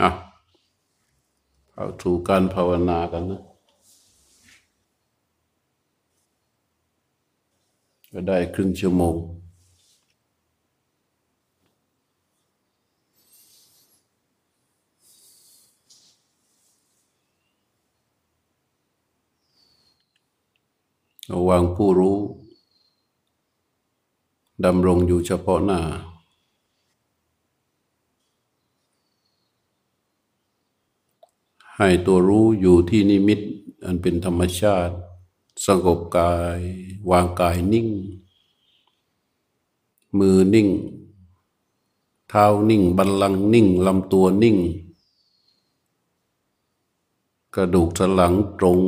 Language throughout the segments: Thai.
อะเอาถูกการภาวนากันนะก็ได้ครึ่งชั่วโมง ระวังผู้รู้ ดำรงอยู่เฉพาะหน้า ให้ตัวรู้อยู่ที่นิมิต อันเป็นธรรมชาติ สงบกาย วางกายนิ่ง มือนิ่ง เท้านิ่ง บัลลังก์นิ่งลำตัวนิ่ง กระดูกสันหลังตรง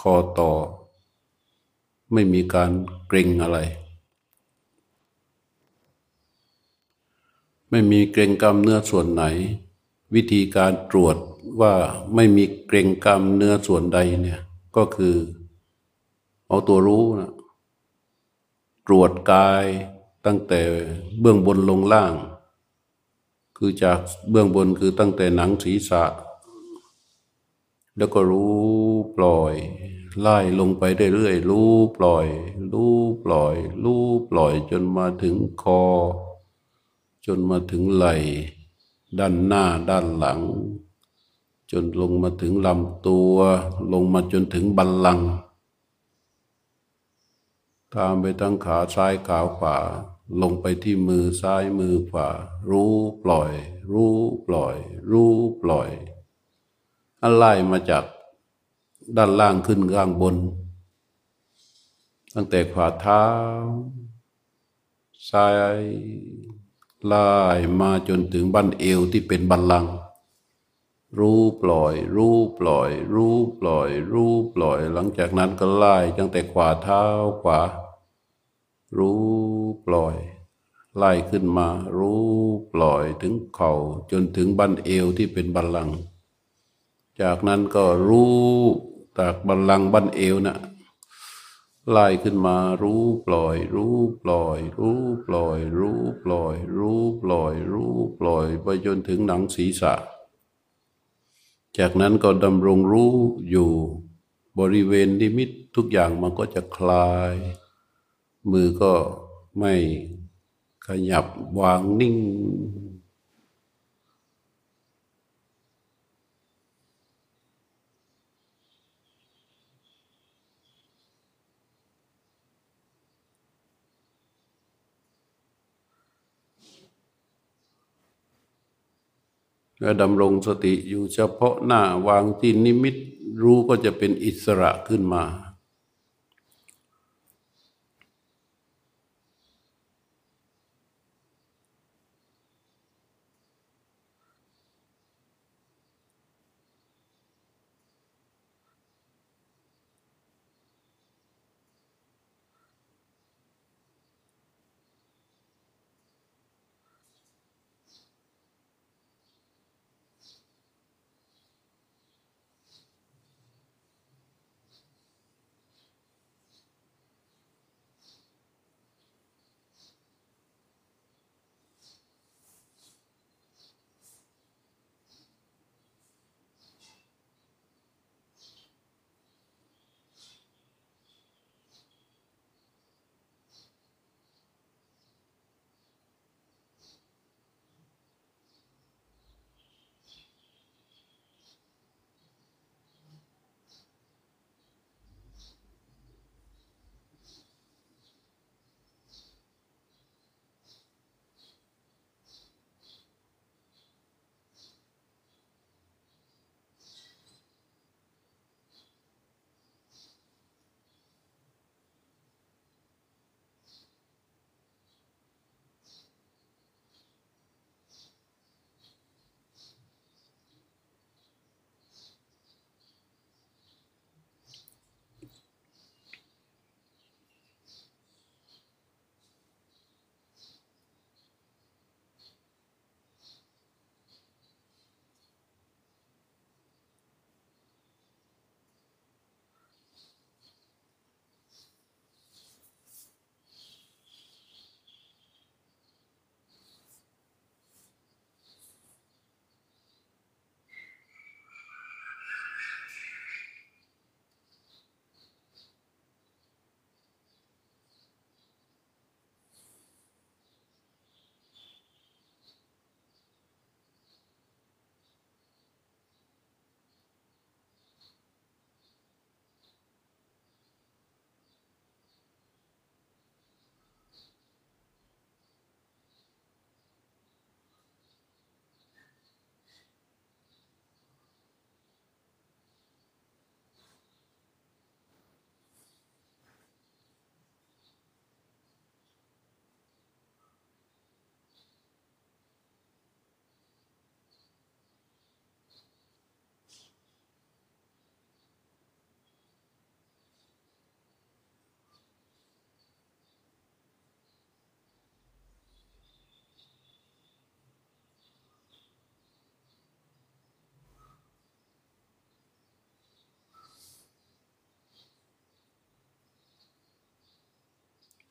คอต่อ ไม่มีการเกร็งอะไรไม่มีเกร็งกล้ามเนื้อส่วนไหน วิธีการตรวจว่าไม่มีเกรงกล้ามเนื้อส่วนใดเนี่ยก็คือเอาตัวรู้นะตรวจกายตั้งแต่เบื้องบนลงล่าง คือจากเบื้องบนคือตั้งแต่หนังศีรษะ แล้วก็รู้ปล่อย ไล่ลงไปเรื่อยๆรู้ปล่อย รู้ปล่อย รู้ปล่อยจนมาถึงคอ จนมาถึงไหล่ ด้านหน้าด้านหลัง จนลงมาถึงลำตัว ลงมาจนถึงบัลลังก์ตามไปทั้งขาซ้ายขาขวาลงไปที่มือซ้ายมือขวารู้ปล่อย รู้ปล่อย รู้ปล่อยอันไล่มาจากด้านล่างขึ้นข้างบน ตั้งแต่ขวาเท้า ซ้าย ไล่มาจนถึงบั้นเอวที่เป็นบัลลัง รู้ปล่อย รู้ปล่อย รู้ปล่อย รู้ปล่อย หลังจากนั้นก็ไล่ตั้งแต่ขวาเท้าขวา รู้ปล่อยไล่ขึ้นมารู้ปล่อยถึงเข่าจนถึงบั้นเอวที่เป็นบัลลัง จากนั้นก็รู้จากบัลลังบั้นเอวนะ่ะ ไล่ขึ้นมารู้ปล่อย รู้ปล่อย รู้ปล่อย รู้ปล่อย รู้ปล่อย รู้ปล่อยไปจนถึงหนังศีรษะ จากนั้นก็ดำรงรู้อยู่บริเวณนิมิตทุกอย่างมันก็จะคลาย มือก็ไม่ขยับวางนิ่ง และดำรงสติอยู่เฉพาะหน้าวางที่นิมิตรู้ก็จะเป็นอิสระขึ้นมา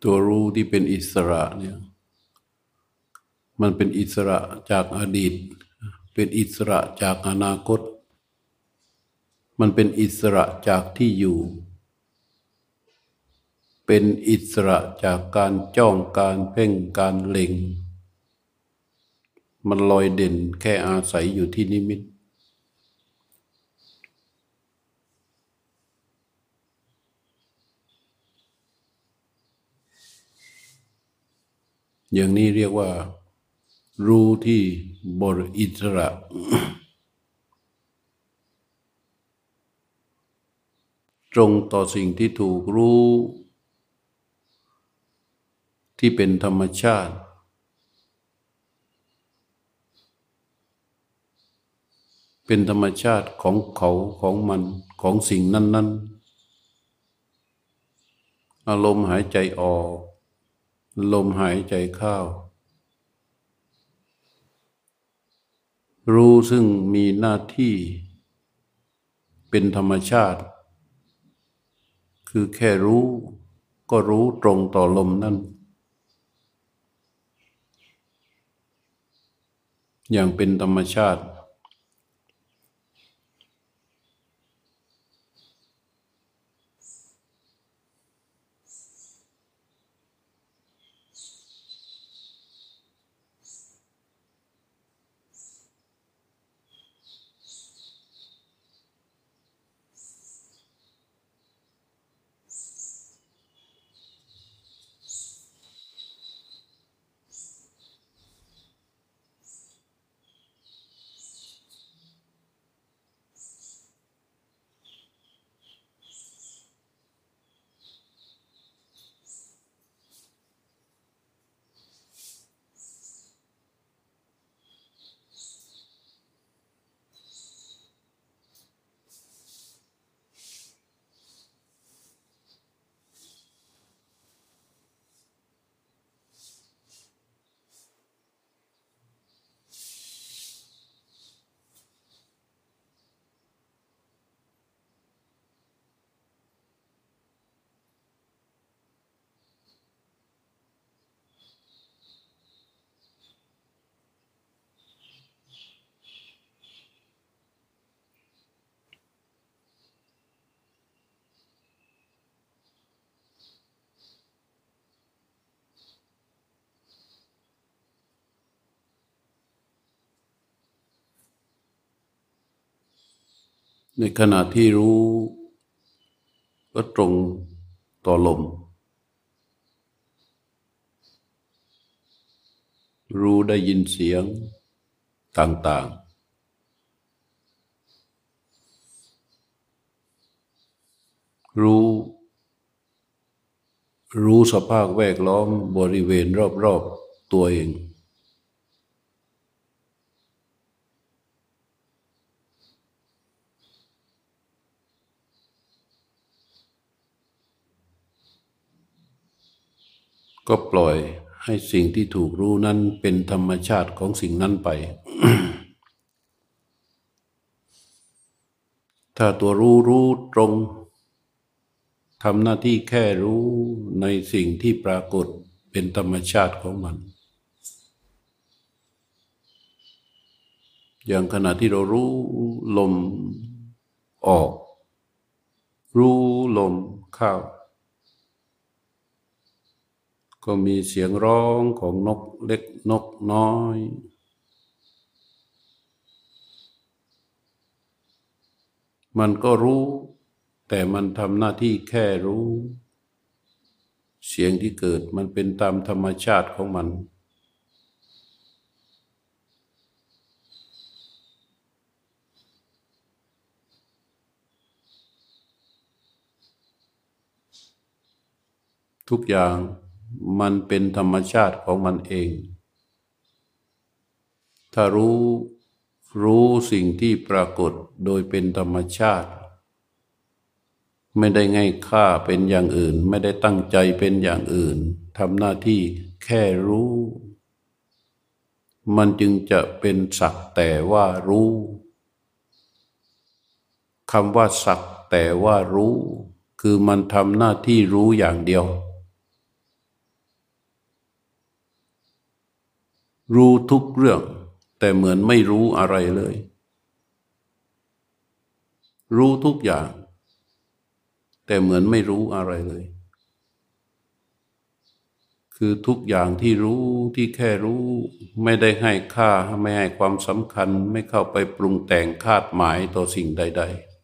ตัวรู้ที่เป็นอิสระเนี่ยมันเป็นอิสระจากอดีต เป็นอิสระจากอนาคต มันเป็นอิสระจากที่อยู่ เป็นอิสระจากการจ้องการเพ่งการเล็ง มันลอยเด่นแค่อาศัยอยู่ที่นิมิต อย่างนี้เรียกว่า รู้ที่บริอิสระ ตรงต่อสิ่งที่ถูกรู้ ที่เป็นธรรมชาติ เป็นธรรมชาติของเขาของมันของสิ่งนั้น ๆ อารมณ์หายใจออก ลมหายใจเข้า รู้ซึ่งมีหน้าที่เป็นธรรมชาติ คือแค่รู้ก็รู้ตรงต่อลมนั่น อย่างเป็นธรรมชาติ ในขณะที่รู้ก็ตรงต่อลม รู้ได้ยินเสียงต่างๆ รู้ รู้สภาพแวดล้อมบริเวณรอบ ๆ ตัวเอง ก็ปล่อยให้สิ่งที่ถูกรู้นั้นเป็นธรรมชาติของสิ่งนั้นไป ถ้าตัวรู้รู้ตรงทำหน้าที่แค่รู้ในสิ่งที่ปรากฏเป็นธรรมชาติของมัน อย่างขณะที่เรารู้ลมออก รู้ลมเข้า ก็มีเสียงร้องของนกเล็กนกน้อย มันก็รู้ แต่มันทำหน้าที่แค่รู้ เสียงที่เกิดมันเป็นตามธรรมชาติของมัน ทุกอย่าง มันเป็นธรรมชาติของมันเอง ถ้ารู้รู้สิ่งที่ปรากฏโดยเป็นธรรมชาติ ไม่ได้ง่ายค่าเป็นอย่างอื่น ไม่ได้ตั้งใจเป็นอย่างอื่นทำหน้าที่แค่รู้ มันจึงจะเป็นสักแต่ว่ารู้คำว่าสักแต่ว่ารู้ คือมันทำหน้าที่รู้อย่างเดียว รู้ทุกเรื่อง แต่เหมือนไม่รู้อะไรเลย รู้ทุกอย่าง แต่เหมือนไม่รู้อะไรเลย คือทุกอย่างที่รู้ที่แค่รู้ ไม่ได้ให้ค่าไม่ให้ความสำคัญ ไม่เข้าไปปรุงแต่งคาดหมายต่อสิ่งใด ๆ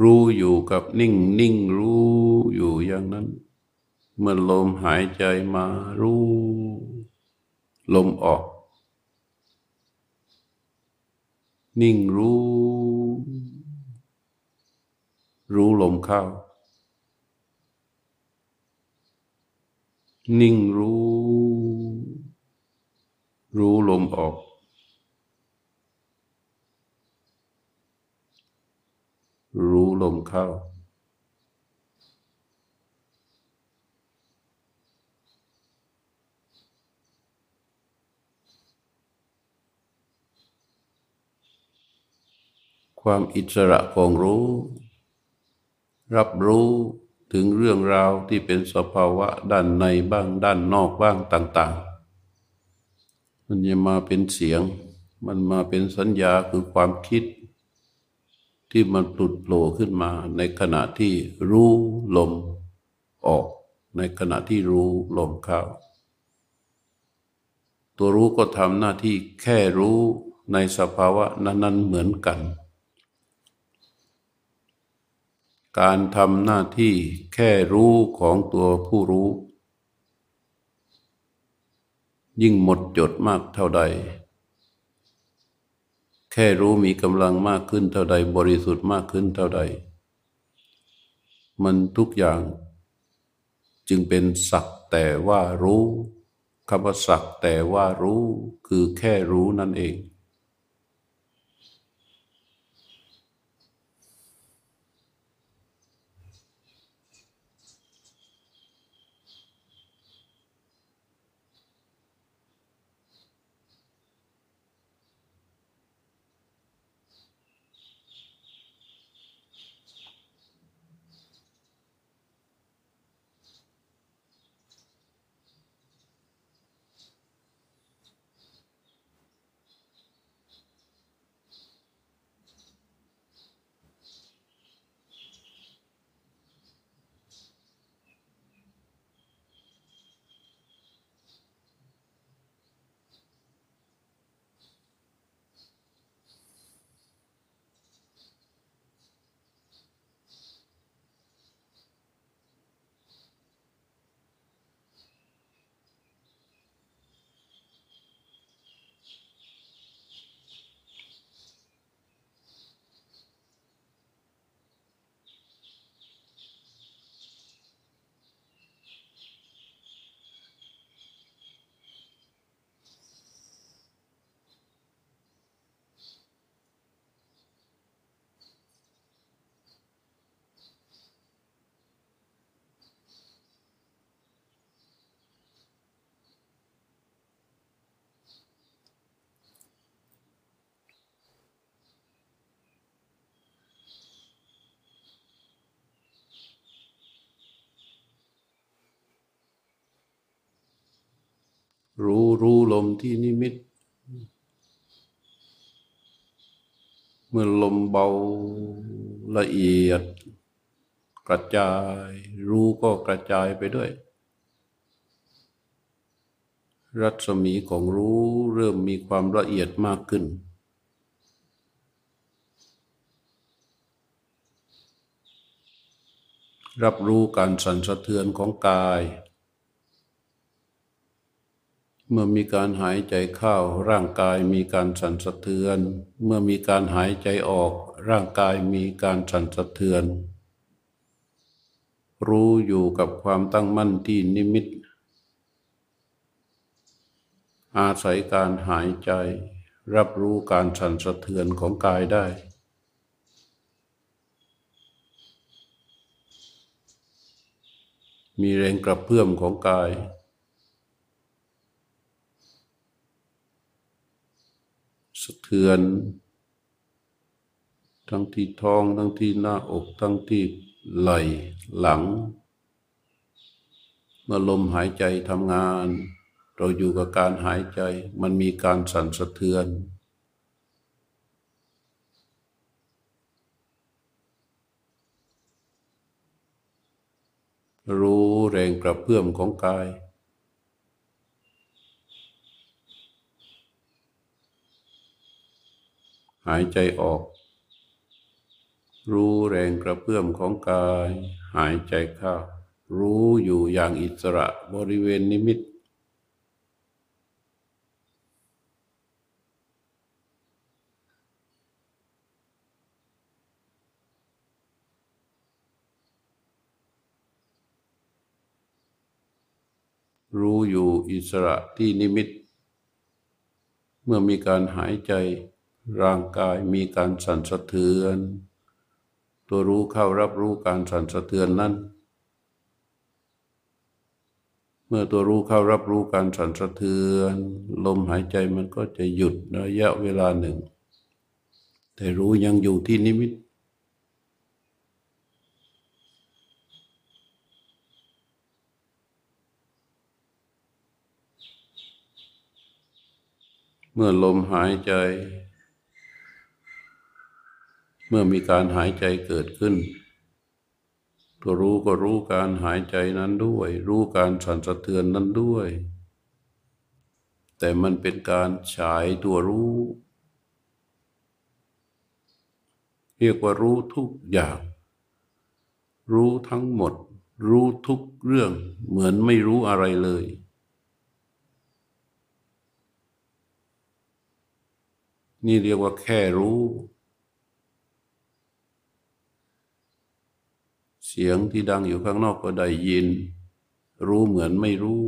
รู้อยู่กับนิ่งนิ่งรู้อยู่อย่างนั้น เมื่อลมหายใจมารู้ ลมออก นิ่งรู้ รู้ลมเข้า นิ่งรู้ รู้ลมออก รู้ ลมเข้า ความอิสระของรู้ รับรู้ถึงเรื่องราวที่เป็นสภาวะด้านในบ้างด้านนอกบ้างต่าง ๆ มันจะมาเป็นเสียง มันมาเป็นสัญญาคือความคิด ที่มันปลุดโผล่ขึ้นมา ในขณะที่รู้ลมออก ในขณะที่รู้ลมเข้า ตัวรู้ก็ทำหน้าที่แค่รู้ในสภาวะนั้น ๆ เหมือนกัน การทำหน้าที่แค่รู้ของตัวผู้รู้ ยิ่งหมดจดมากเท่าใด ค่รู้มีกำลังมากขึ้นเท่าใด บริสุทธิ์มากขึ้นเท่าใด มันทุกอย่างจึงเป็นสักแต่ว่ารู้คำว่าสักแต่ว่ารู้คือแค่รู้นั่นเอง รู้รู้ลมที่นิมิต เมื่อลมเบาละเอียด กระจาย รู้ก็กระจายไปด้วย รัศมีของรู้เริ่มมีความละเอียดมากขึ้นรับรู้การสั่นสะเทือนของกาย เมื่อมีการหายใจเข้าร่างกายมีการสั่นสะเทือน เมื่อมีการหายใจออกร่างกายมีการสั่นสะเทือน รู้อยู่กับความตั้งมั่นที่นิมิต อาศัยการหายใจ รับรู้การสั่นสะเทือนของกายได้มีแรงกระเพื่อมของกาย สะเทือน ทั้งที่ท้องทั้งที่หน้าอกทั้งที่ไหล่หลัง เมื่อลมหายใจทำงาน เราอยู่กับการหายใจมันมีการสั่นสะเทือนรู้แรงกระเพื่อมของกาย หายใจออก รู้แรงกระเพื่อมของกาย หายใจเข้า รู้อยู่อย่างอิสระบริเวณนิมิตรู้อยู่อิสระที่นิมิต เมื่อมีการหายใจ ร่างกายมีการสั่นสะเทือน ตัวรู้เข้ารับรู้การสั่นสะเทือนนั้น เมื่อตัวรู้เข้ารับรู้การสั่นสะเทือน ลมหายใจมันก็จะหยุดระยะเวลาหนึ่ง แต่รู้ยังอยู่ที่นิมิตเมื่อลมหายใจ เมื่อมีการหายใจเกิดขึ้น ตัวรู้ก็รู้การหายใจนั้นด้วย รู้การสั่นสะเทือนนั้นด้วย แต่มันเป็นการฉายตัวรู้ เรียกว่ารู้ทุกอย่าง รู้ทั้งหมด รู้ทุกเรื่องเหมือนไม่รู้อะไรเลยนี่เรียกว่าแค่รู้ เสียงที่ดังอยู่ข้างนอกก็ได้ยิน รู้เหมือนไม่รู้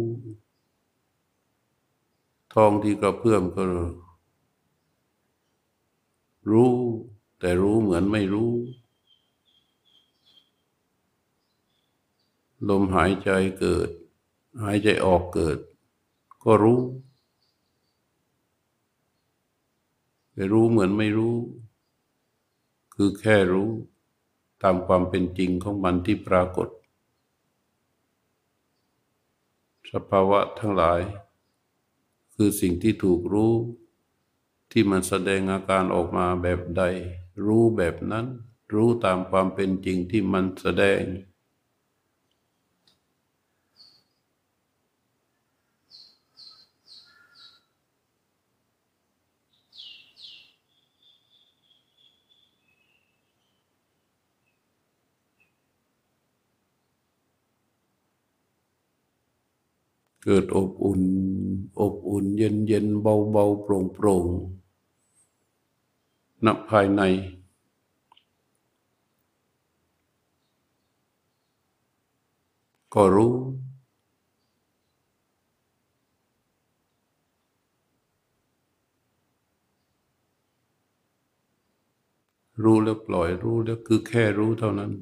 ท้องที่กระเพื่อมก็รู้ แต่รู้เหมือนไม่รู้ ลมหายใจเกิด หายใจออกเกิด ก็รู้ แต่รู้เหมือนไม่รู้ คือแค่รู้ ตามความเป็นจริงของมันที่ปรากฏ สภาวะทั้งหลาย คือสิ่งที่ถูกรู้ที่มันแสดงอาการออกมาแบบใด รู้แบบนั้น รู้ตามความเป็นจริงที่มันแสดง เกิดอบอุ่น อบอุ่นเย็นเย็นเบาเบาโปร่งโปร่งณภายในก็รู้ รู้แล้วปล่อยรู้แล้วคือแค่รู้เท่านั้น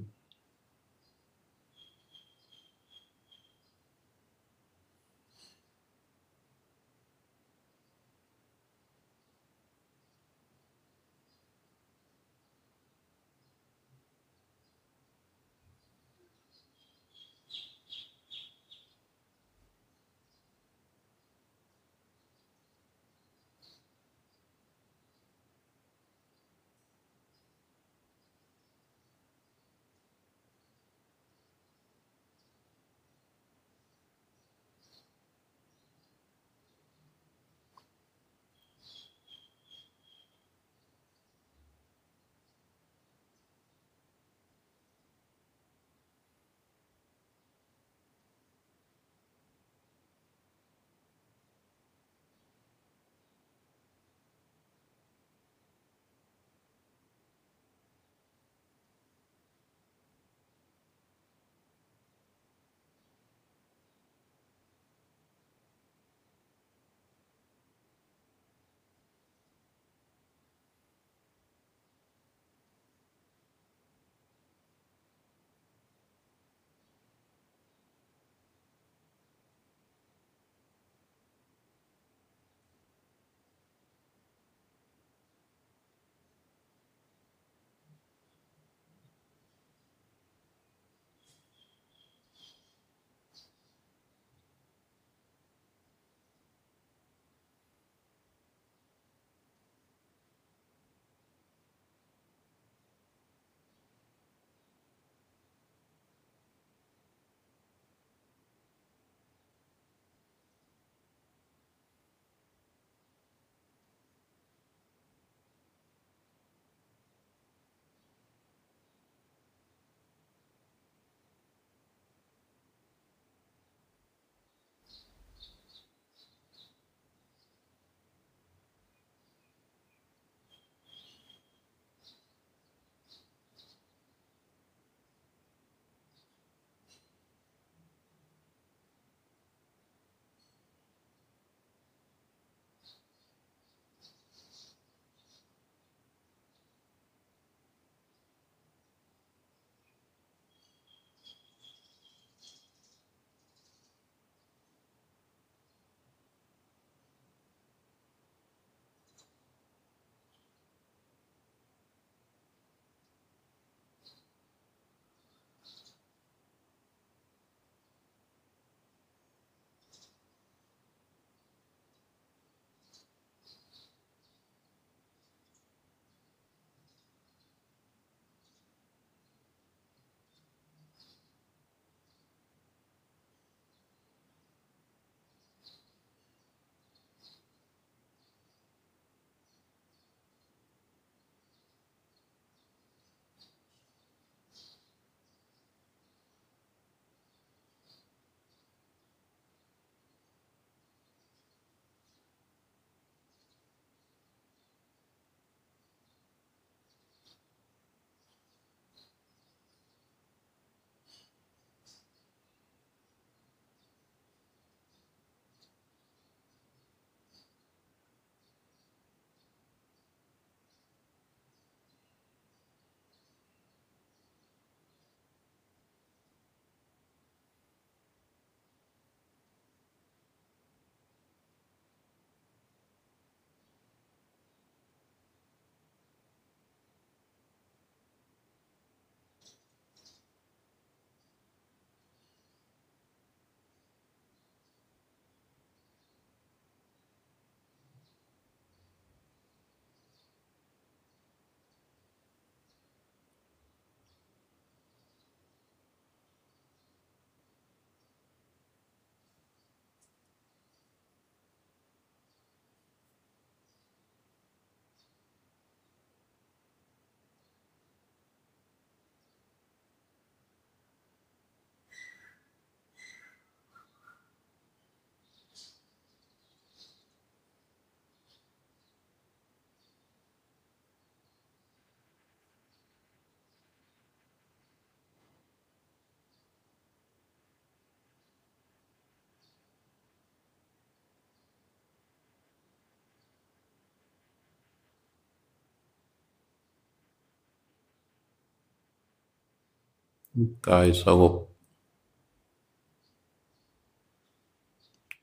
กายสงบ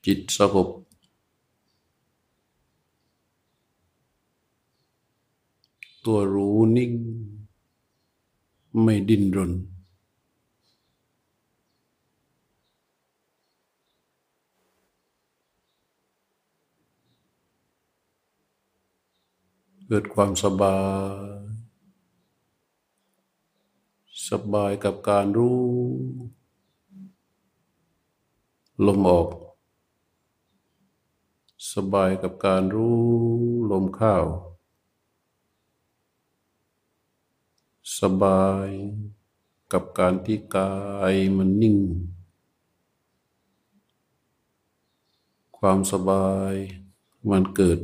จิตสงบ ตัวรู้นิ่ง ไม่ดิ้นรน เกิดความสบาย สบายกับการรู้ ลมออก สบายกับการรู้ลมเข้าสบายกับการที่กายมันนิ่ง ความสบายมันเกิด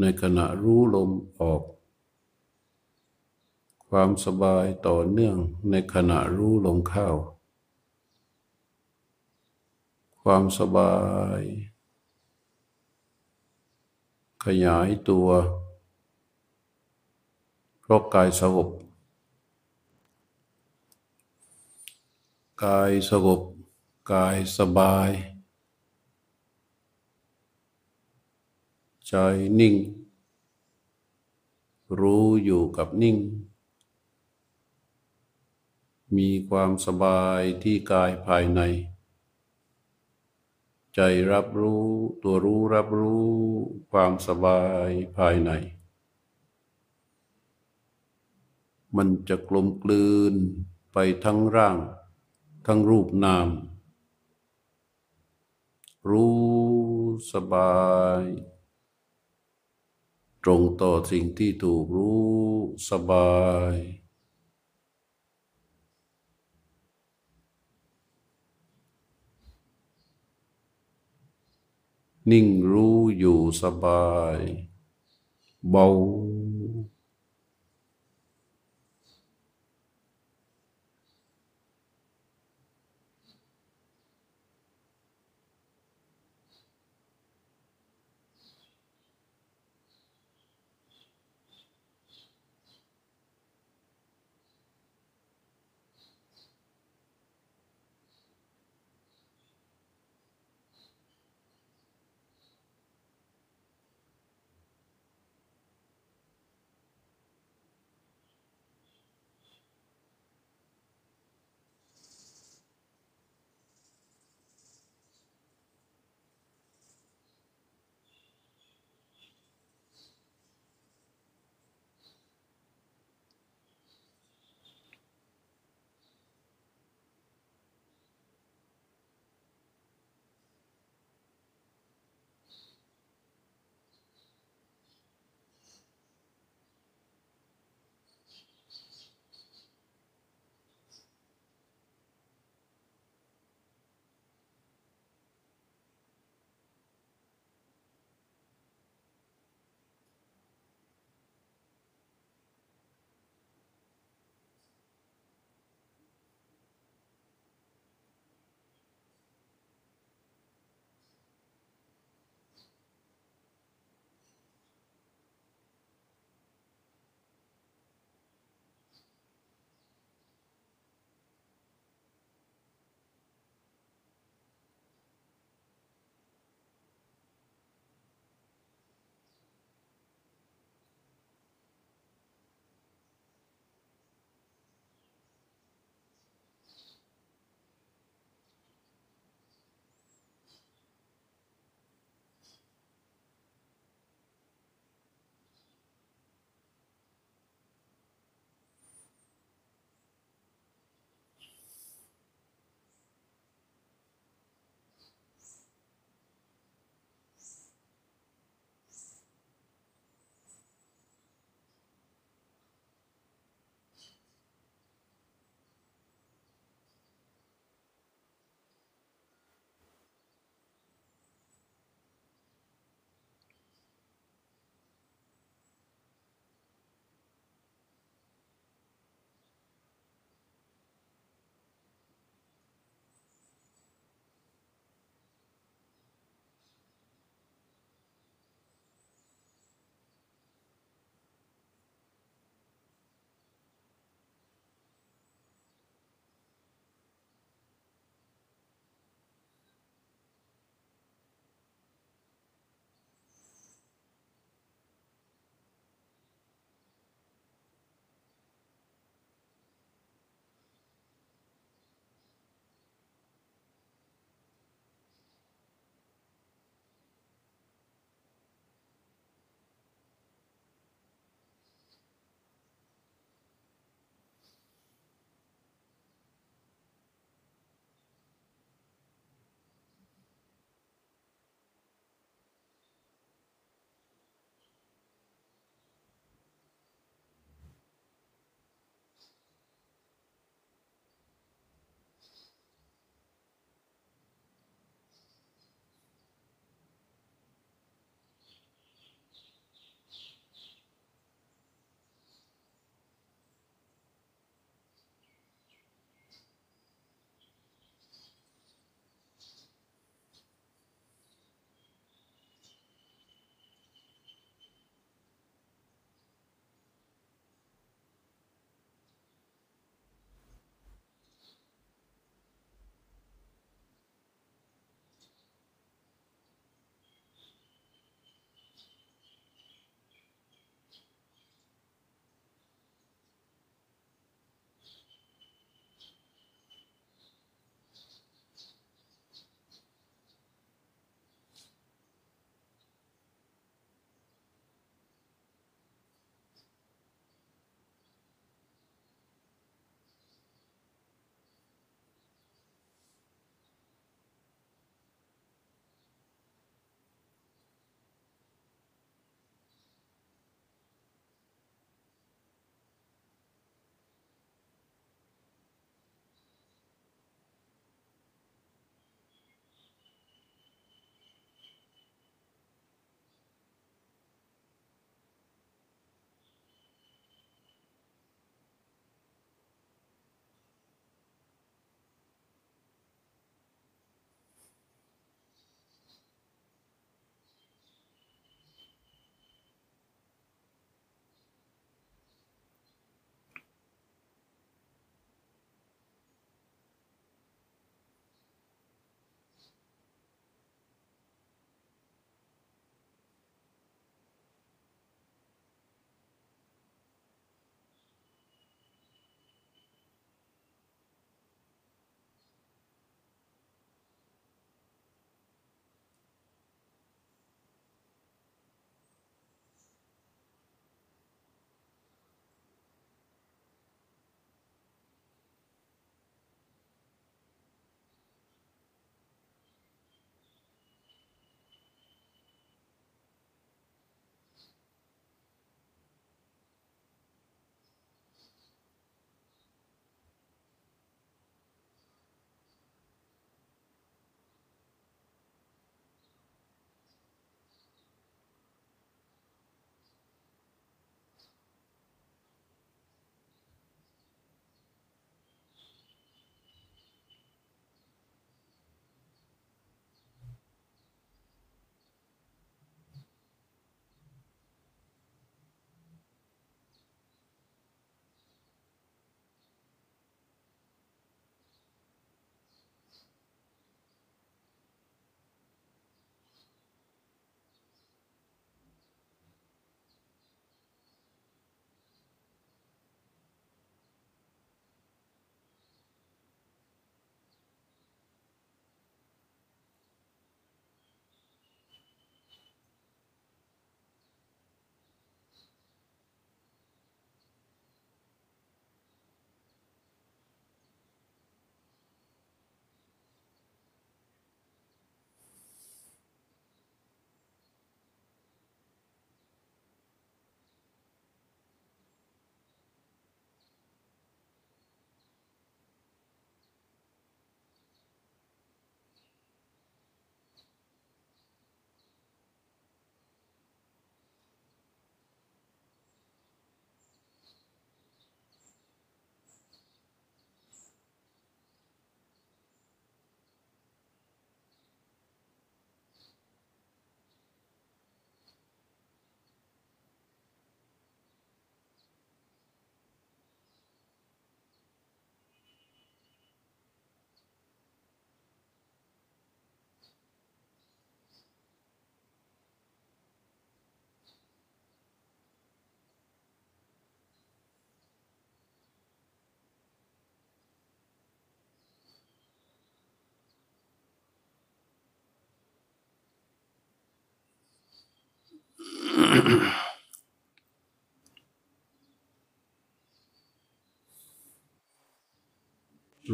ในขณะรู้ลมออก ความสบายต่อเนื่องในขณะรู้ลมเข้า ความสบาย ขยายตัว เพราะกายสงบกายสงบกายสบาย ใจนิ่ง รู้อยู่กับนิ่ง มีความสบายที่กายภายใน ใจรับรู้ตัวรู้รับรู้ความสบายภายใน มันจะกลมกลืนไปทั้งร่าง ทั้งรูปนาม รู้สบาย ตรงต่อสิ่งที่ถูกรู้สบาย นิ่งรู้อยู่สบาย เบา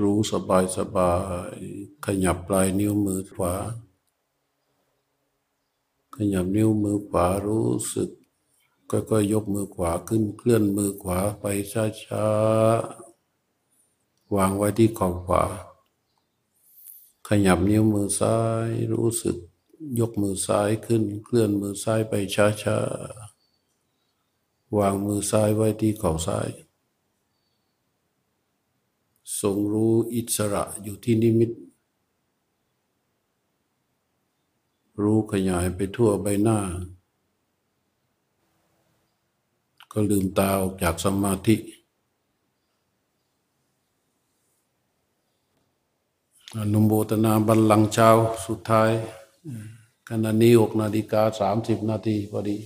รู้สบายสบาย ขยับปลายนิ้วมือขวา ขยับนิ้วมือขวารู้สึกก็ก็ยกมือขวาขึ้นเคลื่อนมือขวาไปช้าๆ วางไว้ที่ขอบขวา ขยับนิ้วมือซ้ายรู้สึก ยกมือซ้ายขึ้น เคลื่อนมือซ้ายไปช้าๆ วางมือซ้ายไว้ที่เข่าซ้ายทรงรู้อิสระอยู่ที่นิมิต รู้ขยายไปทั่วใบหน้า ก็ลืมตาออกจากสมาธิอนุโมทนาบัลลังก์เช้าสุดท้าย ขณะนี้หกนาฬิกาสามสิบนาทีพอดี